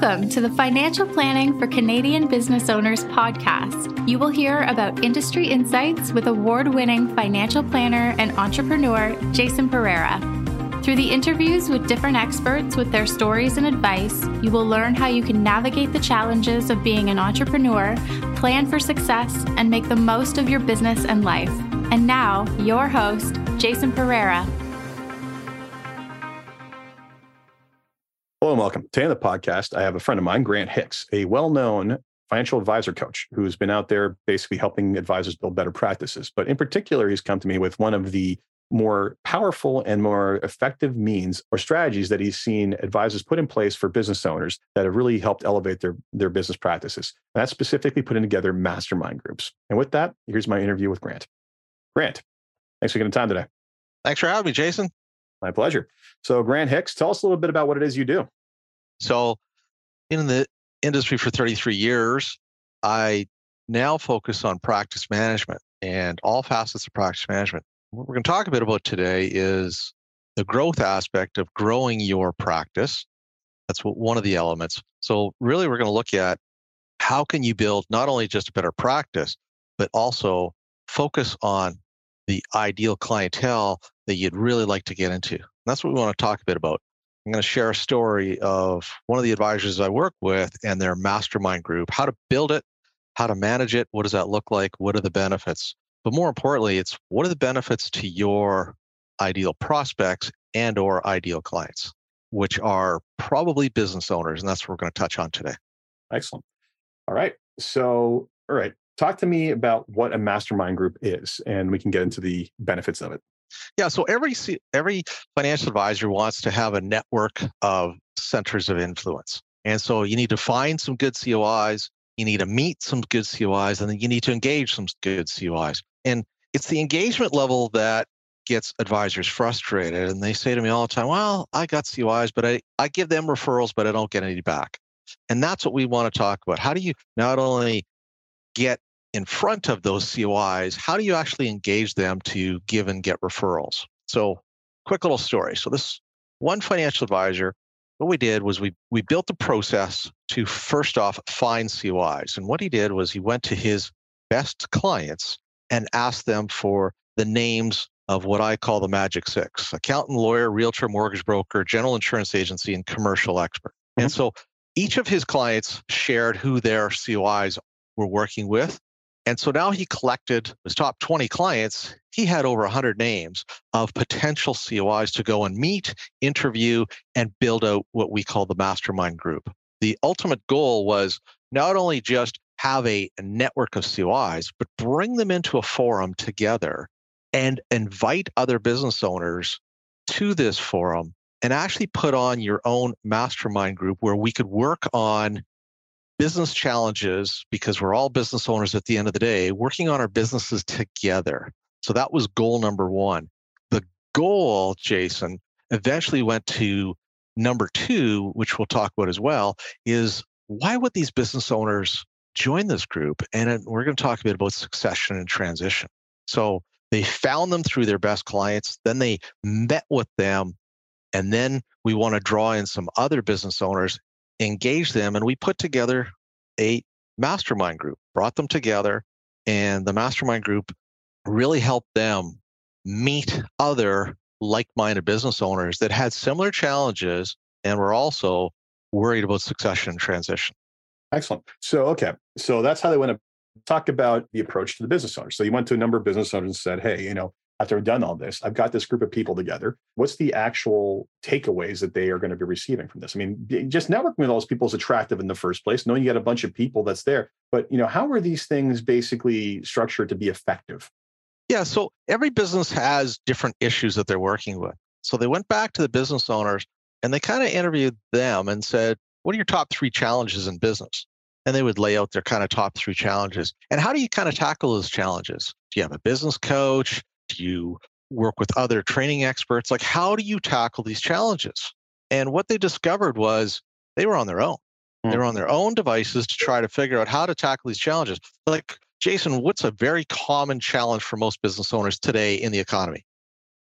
Welcome to the Financial Planning for Canadian Business Owners podcast. You will hear about industry insights with award winning financial planner and entrepreneur Jason Pereira. Through the interviews with different experts with their stories and advice, you will learn how you can navigate the challenges of being an entrepreneur, plan for success, and make the most of your business and life. And now, your host, Jason Pereira. And welcome. Today on the podcast, I have a friend of mine, Grant Hicks, a well known financial advisor coach who's been out there basically helping advisors build better practices. But in particular, he's come to me with one of the more powerful and more effective means or strategies that he's seen advisors put in place for business owners that have really helped elevate their, their business practices. And that's specifically putting together mastermind groups. And with that, here's my interview with Grant. Grant, thanks for getting time today. Thanks for having me, Jason. My pleasure. So, Grant Hicks, tell us a little bit about what it is you do. So, in the industry for 33 years, I now focus on practice management and all facets of practice management. What we're going to talk a bit about today is the growth aspect of growing your practice. That's one of the elements. So, really, we're going to look at how can you build not only just a better practice, but also focus on the ideal clientele that you'd really like to get into. That's what we want to talk a bit about. I'm going to share a story of one of the advisors I work with and their mastermind group, how to build it, how to manage it, what does that look like, what are the benefits? But more importantly, it's what are the benefits to your ideal prospects and or ideal clients, which are probably business owners. And that's what we're going to touch on today. Excellent. All right. So, all right talk to me about what a mastermind group is and we can get into the benefits of it yeah so every every financial advisor wants to have a network of centers of influence and so you need to find some good cois you need to meet some good cois and then you need to engage some good cois and it's the engagement level that gets advisors frustrated and they say to me all the time well i got cois but i, I give them referrals but i don't get any back and that's what we want to talk about. How do you not only get in front of those COIs, how do you actually engage them to give and get referrals? So, quick little story. So, this one financial advisor, what we did was we we built the process to first off find COIs. And what he did was he went to his best clients and asked them for the names of what I call the magic six accountant, lawyer, realtor, mortgage broker, general insurance agency, and commercial expert. Mm-hmm. And so each of his clients shared who their COIs were working with and so now he collected his top 20 clients. He had over 100 names of potential COIs to go and meet, interview, and build out what we call the mastermind group. The ultimate goal was not only just have a, network of COIs, but bring them into a forum together and invite other business owners to this forum and actually put on your own mastermind group where we could work on business challenges because we're all business owners at the end of the day, working on our businesses together. So that was goal number one. The goal, Jason, eventually went to number two, which we'll talk about as well, is why would these business owners join this group? And we're going to talk a bit about succession and transition. So they found them through their best clients, then they met with them, and then we want to draw in some other business owners engage them and we put together a mastermind group, brought them together, and the mastermind group really helped them meet other like minded business owners that had similar challenges and were also worried about succession and transition. Excellent. So, okay. So that's how they went to talk about the approach to the business owners. So you went to a number of business owners and said, hey, you know, after I've done all this, I've got this group of people together. What's the actual takeaways that they are going to be receiving from this? I mean, just networking with all those people is attractive in the first place, knowing you got a bunch of people that's there. But you know, how are these things basically structured to be effective? Yeah, so every business has different issues that they're working with. So they went back to the business owners and they kind of interviewed them and said, What are your top three challenges in business? And they would lay out their kind of top three challenges. And how do you kind of tackle those challenges? Do you have a business coach? Do you work with other training experts? Like, how do you tackle these challenges? And what they discovered was they were on their own. Mm. They were on their own devices to try to figure out how to tackle these challenges. Like, Jason, what's a very common challenge for most business owners today in the economy?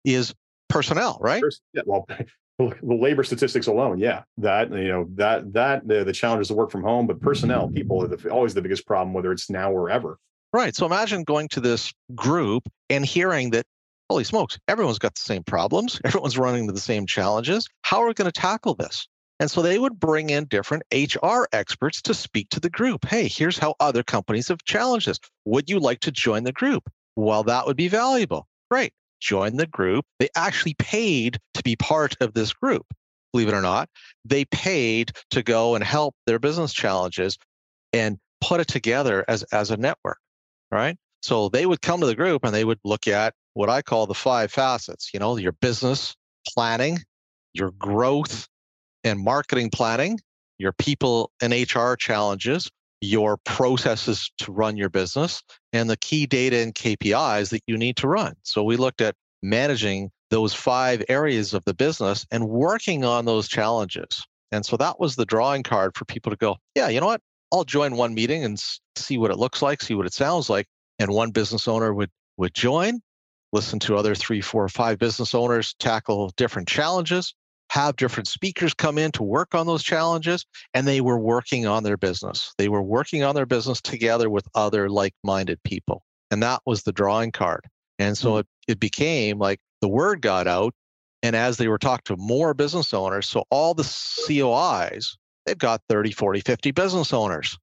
Is personnel, right? Yeah, well, the labor statistics alone, yeah, that you know that that the, the challenges of work from home, but personnel, people are the, always the biggest problem, whether it's now or ever. Right. So imagine going to this group and hearing that, holy smokes, everyone's got the same problems, everyone's running into the same challenges. How are we going to tackle this? And so they would bring in different HR experts to speak to the group. Hey, here's how other companies have challenged this. Would you like to join the group? Well, that would be valuable. Great. Join the group. They actually paid to be part of this group. Believe it or not, they paid to go and help their business challenges and put it together as, as a network, right? So they would come to the group and they would look at what I call the five facets, you know, your business planning, your growth and marketing planning, your people and HR challenges, your processes to run your business, and the key data and KPIs that you need to run. So we looked at managing those five areas of the business and working on those challenges. And so that was the drawing card for people to go, yeah, you know what? I'll join one meeting and see what it looks like, see what it sounds like. And one business owner would would join, listen to other three, four, five business owners tackle different challenges, have different speakers come in to work on those challenges and they were working on their business they were working on their business together with other like-minded people and that was the drawing card and so mm-hmm. it, it became like the word got out and as they were talking to more business owners so all the cois they've got 30 40 50 business owners.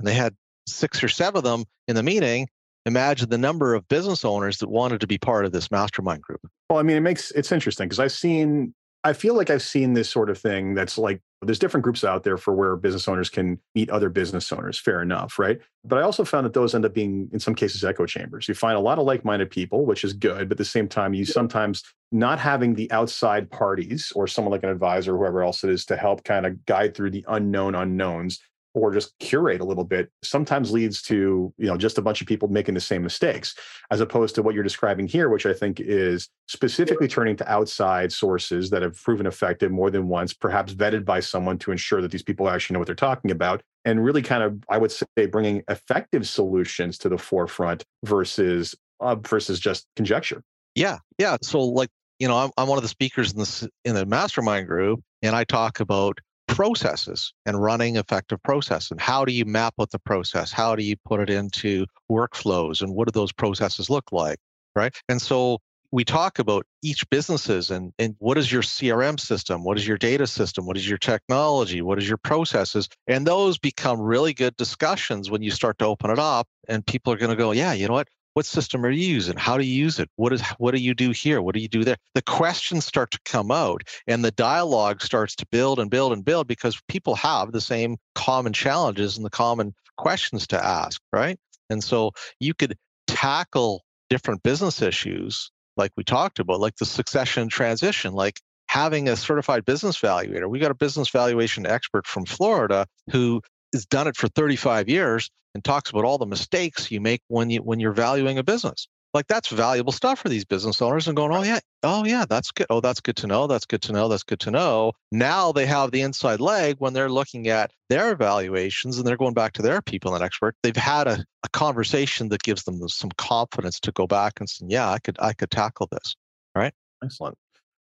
And they had six or seven of them in the meeting. Imagine the number of business owners that wanted to be part of this mastermind group. Well i mean it makes it's interesting because i've seen I feel like I've seen this sort of thing that's like there's different groups out there for where business owners can meet other business owners, fair enough, right? But I also found that those end up being, in some cases, echo chambers. You find a lot of like minded people, which is good, but at the same time, you sometimes not having the outside parties or someone like an advisor, or whoever else it is, to help kind of guide through the unknown unknowns or just curate a little bit sometimes leads to you know just a bunch of people making the same mistakes as opposed to what you're describing here which i think is specifically turning to outside sources that have proven effective more than once perhaps vetted by someone to ensure that these people actually know what they're talking about and really kind of i would say bringing effective solutions to the forefront versus uh, versus just conjecture. Yeah yeah so like you know I'm, I'm one of the speakers in this in the mastermind group and i talk about processes and running effective process and how do you map out the process? How do you put it into workflows and what do those processes look like right? And so we talk about each businesses and, and what is your crm system? What is your data system? What is your technology? What is your processes? And those become really good discussions when you start to open it up and people are going to go yeah you know what what system are you using? How do you use it? What is what do you do here? What do you do there? The questions start to come out and the dialogue starts to build and build and build because people have the same common challenges and the common questions to ask right? And so you could tackle different business issues like we talked about like the succession transition like having a certified business valuator. We got a business valuation expert from florida who has done it for 35 years and talks about all the mistakes you make when you when you're valuing a business. Like that's valuable stuff for these business owners and going, oh yeah, oh yeah, that's good. Oh, that's good to know. That's good to know. That's good to know. Now they have the inside leg when they're looking at their evaluations and they're going back to their people and expert. They've had a, a conversation that gives them some confidence to go back and say, yeah, I could I could tackle this. Right. Excellent.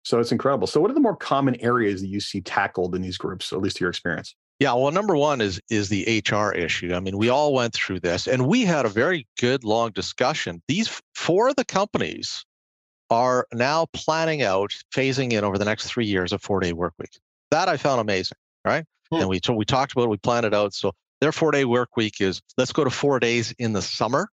So it's incredible. So what are the more common areas that you see tackled in these groups, at least to your experience? Yeah, well, number one is is the HR issue. I mean, we all went through this, and we had a very good long discussion. These four of the companies are now planning out phasing in over the next three years a four day work week. That I found amazing, right? Hmm. And we we talked about it, we planned it out. So their four day work week is let's go to four days in the summer,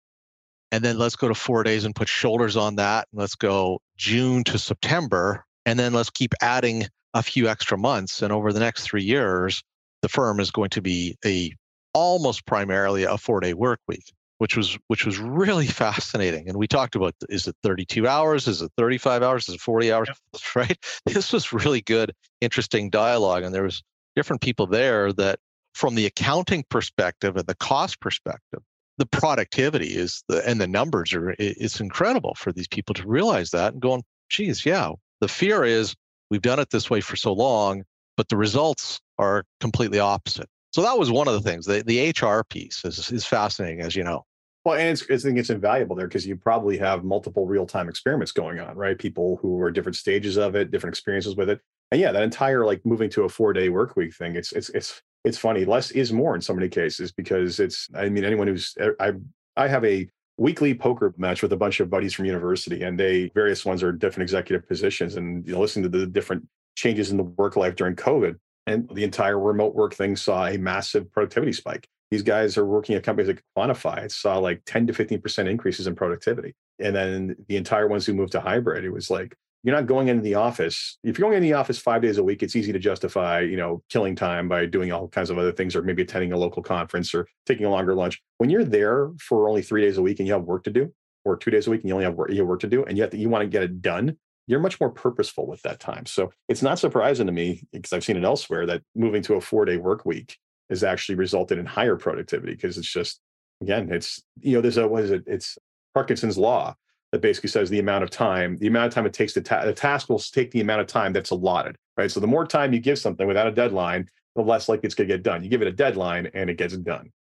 and then let's go to four days and put shoulders on that. And let's go June to September, and then let's keep adding a few extra months. And over the next three years, the firm is going to be a almost primarily a four day work week which was which was really fascinating. And we talked about is it 32 hours? Is it 35 hours? Is it 40 hours? Right? This was really good interesting dialogue and there was different people there that from the accounting perspective and the cost perspective the productivity is the and the numbers are it's incredible for these people to realize that and going geez yeah the fear is we've done it this way for so long but the results are completely opposite. So that was one of the things. The, the HR piece is, is fascinating, as you know. Well, and it's, I think it's invaluable there because you probably have multiple real time experiments going on, right? People who are different stages of it, different experiences with it. And yeah, that entire like moving to a four day work week thing, it's it's it's it's funny. Less is more in so many cases because it's I mean, anyone who's er, I I have a weekly poker match with a bunch of buddies from university and they various ones are different executive positions and you know listening to the different changes in the work life during covid and the entire remote work thing saw a massive productivity spike these guys are working at companies like quantify it saw like 10 to 15% increases in productivity and then the entire ones who moved to hybrid it was like you're not going into the office. If you're going in the office five days a week, it's easy to justify, you know, killing time by doing all kinds of other things, or maybe attending a local conference or taking a longer lunch. When you're there for only three days a week and you have work to do, or two days a week and you only have work, you have work to do, and yet you want to get it done, you're much more purposeful with that time. So it's not surprising to me because I've seen it elsewhere that moving to a four day work week has actually resulted in higher productivity because it's just again, it's you know, there's a what is it? It's Parkinson's law that basically says the amount of time, the amount of time it takes to ta- the task will take the amount of time that's allotted, right? So the more time you give something without a deadline, the less likely it's going to get done. You give it a deadline and it gets done.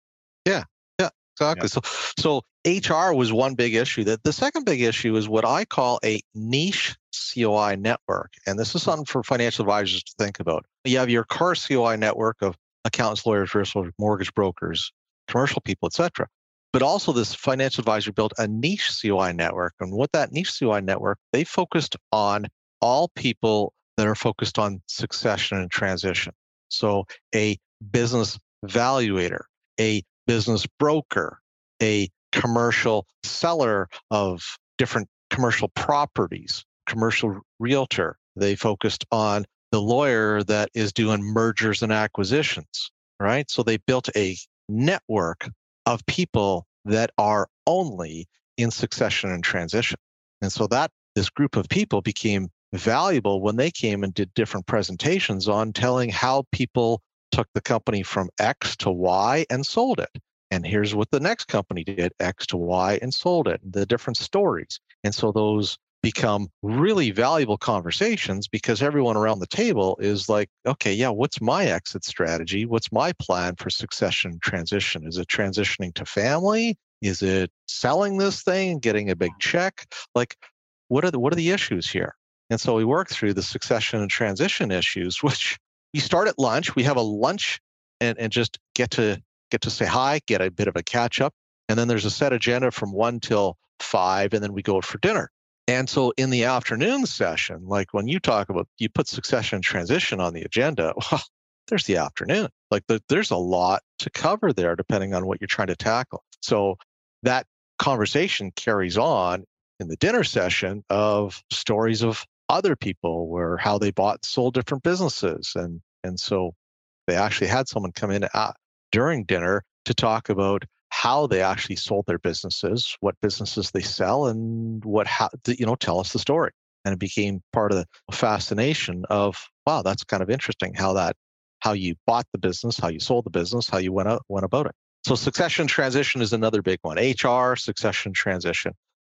Yeah, yeah, exactly. Yeah. So, so HR was one big issue. That the second big issue is what I call a niche COI network, and this is something for financial advisors to think about. You have your core COI network of accountants, lawyers, mortgage brokers, commercial people, etc. But also, this financial advisor built a niche COI network. And what that niche COI network, they focused on all people that are focused on succession and transition. So, a business valuator, a business broker, a commercial seller of different commercial properties, commercial realtor. They focused on the lawyer that is doing mergers and acquisitions, right? So they built a network of people that are only in succession and transition. And so that this group of people became valuable when they came and did different presentations on telling how people took the company from X to Y and sold it. And here's what the next company did X to Y and sold it, the different stories. And so those become really valuable conversations because everyone around the table is like, okay, yeah, what's my exit strategy? What's my plan for succession transition? Is it transitioning to family? Is it selling this thing, and getting a big check? Like, what are the what are the issues here? And so we work through the succession and transition issues, which we start at lunch. We have a lunch and, and just get to get to say hi, get a bit of a catch up. And then there's a set agenda from one till five, and then we go for dinner. And so in the afternoon session, like when you talk about you put succession and transition on the agenda, well, there's the afternoon. Like the, there's a lot to cover there depending on what you're trying to tackle. So that conversation carries on in the dinner session of stories of other people where how they bought and sold different businesses and and so they actually had someone come in at, during dinner to talk about how they actually sold their businesses, what businesses they sell, and what you know tell us the story. And it became part of the fascination of wow, that's kind of interesting how that how you bought the business, how you sold the business, how you went out went about it. So succession transition is another big one. HR succession transition.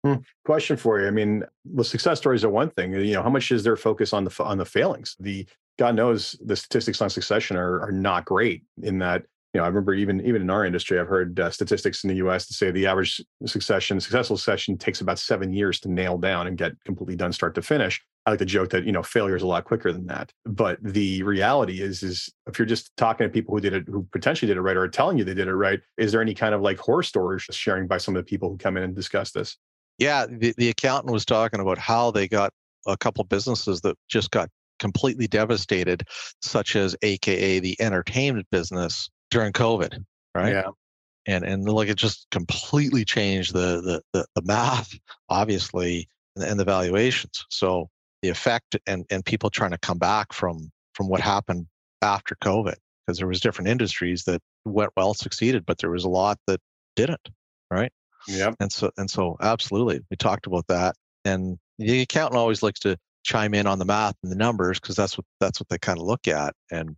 Hmm. Question for you. I mean, the success stories are one thing. You know, how much is their focus on the on the failings? The God knows the statistics on succession are are not great in that you know, I remember even even in our industry, I've heard uh, statistics in the U.S. to say the average succession, successful succession, takes about seven years to nail down and get completely done, start to finish. I like to joke that you know failure is a lot quicker than that. But the reality is, is if you're just talking to people who did it, who potentially did it right, or are telling you they did it right, is there any kind of like horror stories sharing by some of the people who come in and discuss this? Yeah, the, the accountant was talking about how they got a couple businesses that just got completely devastated, such as AKA the entertainment business during COVID, right? Yeah. And and like it just completely changed the the the, the math, obviously, and, and the valuations. So the effect and and people trying to come back from from what happened after COVID, because there was different industries that went well, succeeded, but there was a lot that didn't, right? Yeah. And so and so absolutely, we talked about that. And the accountant always likes to chime in on the math and the numbers because that's what that's what they kind of look at. And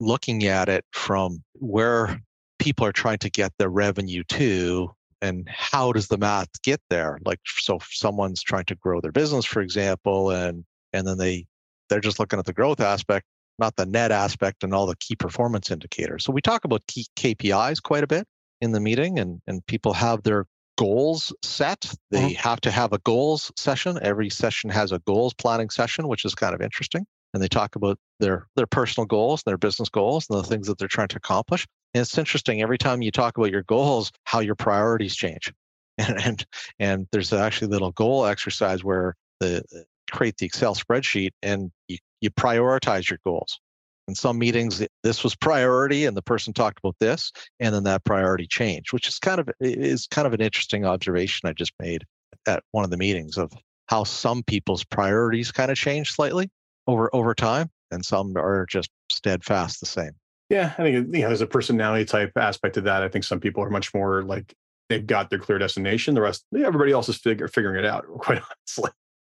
looking at it from where people are trying to get their revenue to and how does the math get there? Like so someone's trying to grow their business for example and and then they they're just looking at the growth aspect not the net aspect and all the key performance indicators. So we talk about key kpis quite a bit in the meeting and and people have their goals set. They mm-hmm. have to have a goals session. Every session has a goals planning session which is kind of interesting and they talk about their their personal goals, and their business goals, and the things that they're trying to accomplish. And it's interesting every time you talk about your goals, how your priorities change. And and, and there's actually a little goal exercise where the uh, create the Excel spreadsheet and you, you prioritize your goals. In some meetings, this was priority, and the person talked about this, and then that priority changed, which is kind of is kind of an interesting observation I just made at one of the meetings of how some people's priorities kind of change slightly over over time, and some are just steadfast the same. Yeah, I think you know there's a personality type aspect to that. I think some people are much more like they've got their clear destination. The rest, everybody else is figuring it out. Quite honestly.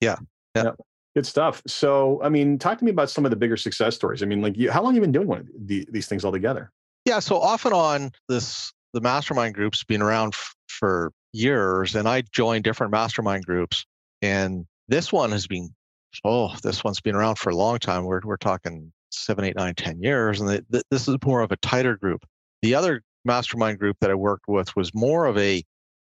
Yeah. Yeah. yeah. Good stuff. So, I mean, talk to me about some of the bigger success stories. I mean, like, you, how long have you been doing one of the, these things all together? Yeah. So off and on, this the mastermind group's been around f- for years, and I joined different mastermind groups, and this one has been oh, this one's been around for a long time. We're we're talking seven, eight, nine, ten years, and the, the, this is more of a tighter group. The other mastermind group that I worked with was more of a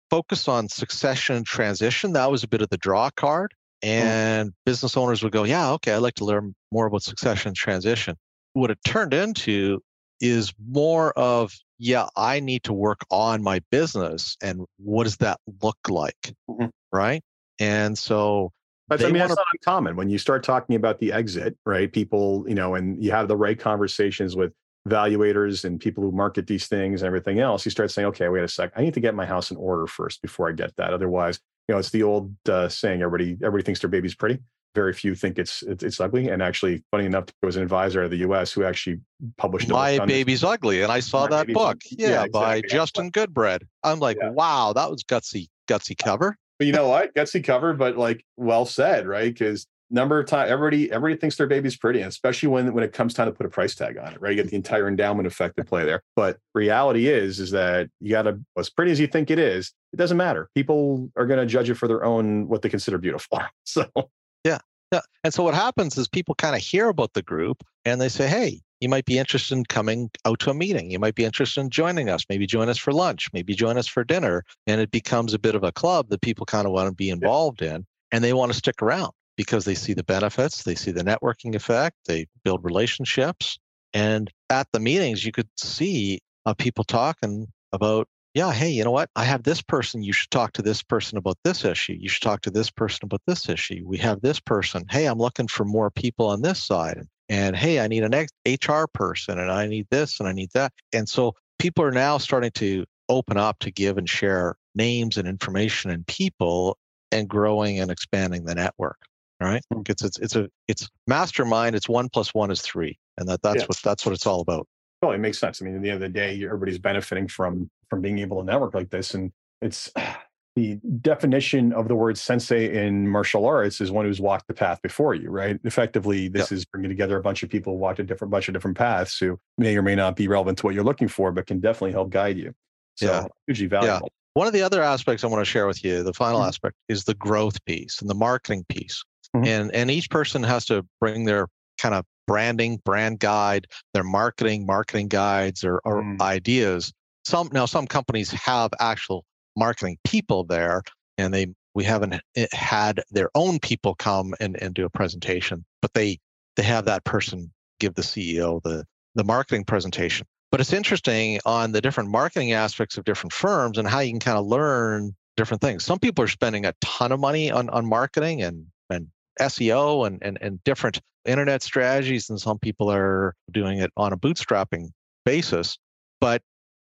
focus on succession and transition. That was a bit of the draw card. Hmm. And mm. business owners would go, Yeah, okay, I'd like to learn more about succession and transition. What it turned into is more of, yeah, I need to work on my business and what does that look like? Mm-hmm. Right. And so but I mean, that's not uncommon when you start talking about the exit, right? People, you know, and you have the right conversations with valuators and people who market these things and everything else. You start saying, okay, wait a sec, I need to get my house in order first before I get that. Otherwise, you know, it's the old uh, saying: everybody everybody thinks their baby's pretty. Very few think it's it's, it's ugly. And actually, funny enough, there was an advisor out of the U.S. who actually published "My Baby's this. Ugly," and I saw My that book. Yeah, yeah exactly. by Justin Goodbread. I'm like, yeah. wow, that was gutsy, gutsy cover. But you know what? Gutsy cover, but like well said, right? Because number of time everybody everybody thinks their baby's pretty, and especially when when it comes time to put a price tag on it, right? You get the entire endowment effect at play there. But reality is is that you got to as pretty as you think it is, it doesn't matter. People are to judge it for their own what they consider beautiful. So yeah, yeah. And so what happens is people kind of hear about the group and they say, hey. You might be interested in coming out to a meeting. You might be interested in joining us. Maybe join us for lunch. Maybe join us for dinner. And it becomes a bit of a club that people kind of want to be involved in and they want to stick around because they see the benefits, they see the networking effect, they build relationships. And at the meetings, you could see uh, people talking about, yeah, hey, you know what? I have this person. You should talk to this person about this issue. You should talk to this person about this issue. We have this person. Hey, I'm looking for more people on this side. And, hey, I need an HR person and I need this and I need that. And so people are now starting to open up to give and share names and information and people and growing and expanding the network right? Hmm. It's it's it's a it's mastermind. It's one plus one is three, and that that's what that's what it's all about. Well, it makes sense. I mean, at the end of the day, everybody's benefiting from from being able to network like this, and it's the definition of the word sensei in martial arts is one who's walked the path before you, right? Effectively, this is bringing together a bunch of people who walked a different bunch of different paths who may or may not be relevant to what you're looking for, but can definitely help guide you. So yeah. hugely valuable. Yeah. One of the other aspects I want to share with you, the final mm-hmm. aspect, is the growth piece and the marketing piece. Mm-hmm. And and each person has to bring their kind of branding, brand guide, their marketing, marketing guides or, or mm. ideas. Some now some companies have actual marketing people there and they we haven't eh, had their own people come and, and do a presentation, but they they have that person give the CEO the the marketing presentation. But it's interesting on the different marketing aspects of different firms and how you can kind of learn different things. Some people are spending a ton of money on, on marketing and, and SEO and, and, and different internet strategies, and some people are doing it on a bootstrapping basis. But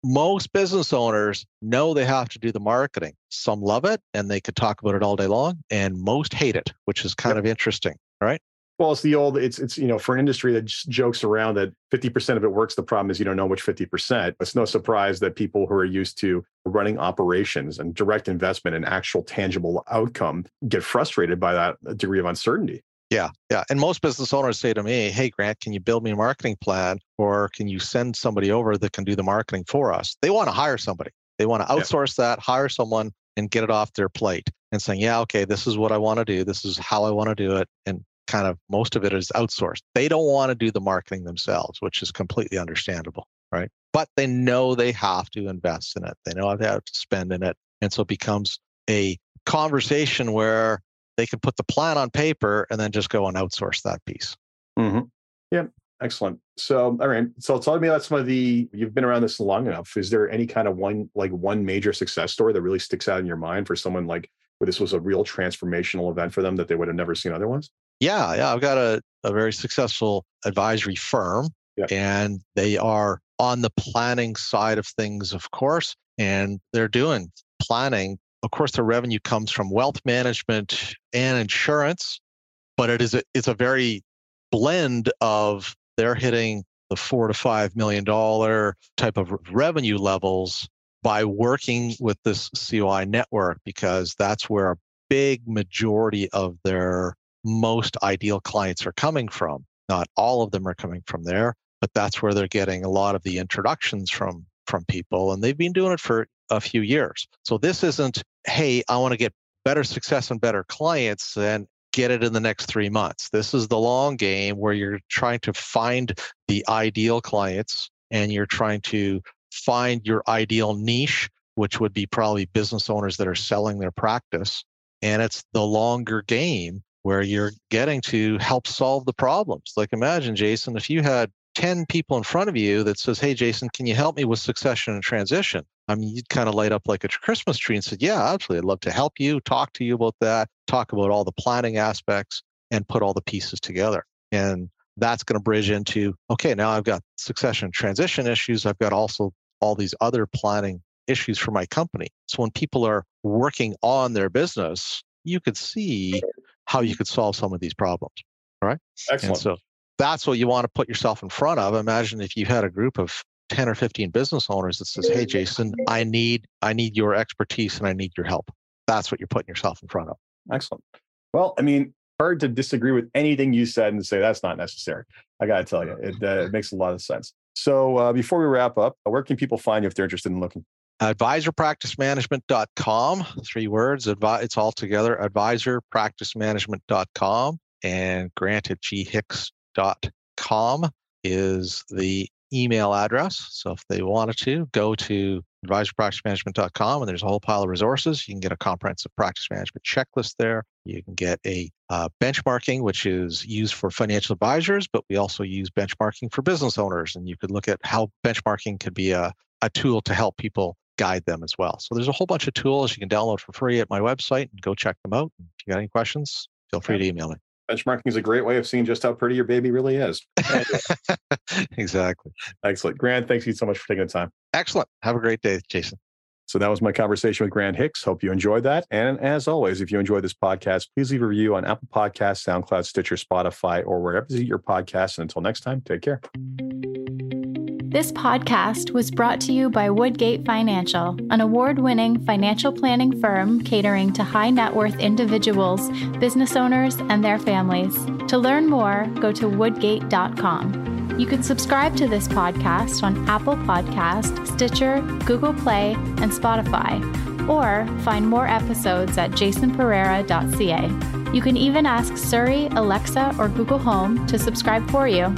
most business owners know they have to do the marketing. Some love it and they could talk about it all day long, and most hate it, which is kind yep. of interesting, right? Well, it's the old, it's, it's, you know, for an industry that just jokes around that 50% of it works. The problem is you don't know which 50%. It's no surprise that people who are used to running operations and direct investment and actual tangible outcome get frustrated by that uh, degree of uncertainty. Yeah, yeah. And most business owners say to me, Hey, Grant, can you build me a marketing plan or can you send somebody over that can do the marketing for us? They want to hire somebody. They want to outsource yeah. that, hire someone and get it off their plate and saying, Yeah, okay, this is what I want to do. This is how I want to do it. And kind of most of it is outsourced. They don't want to do the marketing themselves, which is completely understandable, right? But they know they have to invest in it. They know they have to spend in it. And so it becomes a conversation where they can put the plan on paper and then just go and outsource that piece. Mm-hmm. Yeah, excellent. So, all right. So, tell me about some of the. You've been around this long enough. Is there any kind of one, like one major success story that really sticks out in your mind for someone like where this was a real transformational event for them that they would have never seen otherwise? Yeah, yeah. I've got a, a very successful advisory firm, yeah. and they are on the planning side of things, of course, and they're doing planning. Of course, their revenue comes from wealth management and insurance, but it is a, it's a very blend of they're hitting the four to five million dollar type of revenue levels by working with this COI network because that's where a big majority of their most ideal clients are coming from. Not all of them are coming from there, but that's where they're getting a lot of the introductions from from people and they've been doing it for a few years. So this isn't, hey, I want to get better success and better clients and get it in the next 3 months. This is the long game where you're trying to find the ideal clients and you're trying to find your ideal niche, which would be probably business owners that are selling their practice. And it's the longer game where you're getting to help solve the problems. Like imagine, Jason, if you had 10 people in front of you that says, Hey, Jason, can you help me with succession and transition? I mean, you'd kind of light up like a Christmas tree and said, Yeah, absolutely. I'd love to help you, talk to you about that, talk about all the planning aspects, and put all the pieces together. And that's going to bridge into okay, now I've got succession and transition issues. I've got also all these other planning issues for my company. So when people are working on their business, you could see how you could solve some of these problems. All right. Excellent. And so that's what you want to put yourself in front of. Imagine if you had a group of 10 or 15 business owners that says, Hey Jason, I need I need your expertise and I need your help. That's what you're putting yourself in front of. Excellent. Well, I mean, hard to disagree with anything you said and say that's not necessary. I got to tell you, it, uh, it makes a lot of sense. So uh, before we wrap up, where can people find you if they're interested in looking? Advisorpracticemanagement.com, three words. Advi- it's all together. Advisorpracticemanagement.com and grant at ghicks.com is the email address. So if they wanted to, go to advisorpracticemanagement.com and there's a whole pile of resources. You can get a comprehensive practice management checklist there. You can get a uh, benchmarking, which is used for financial advisors, but we also use benchmarking for business owners. And you could look at how benchmarking could be a, a tool to help people guide them as well. So there's a whole bunch of tools you can download for free at my website and go check them out. If you got any questions, feel free to email me. Benchmarking is a great way of seeing just how pretty your baby really is. exactly. Excellent. Grant, thanks you so much for taking the time. Excellent. Have a great day, Jason. So that was my conversation with Grant Hicks. Hope you enjoyed that. And as always, if you enjoyed this podcast, please leave a review on Apple Podcasts, SoundCloud, Stitcher, Spotify, or wherever you get your podcasts. And until next time, take care. This podcast was brought to you by Woodgate Financial, an award winning financial planning firm catering to high net worth individuals, business owners, and their families. To learn more, go to woodgate.com. You can subscribe to this podcast on Apple Podcast, Stitcher, Google Play, and Spotify, or find more episodes at jasonpereira.ca. You can even ask Siri, Alexa, or Google Home to subscribe for you.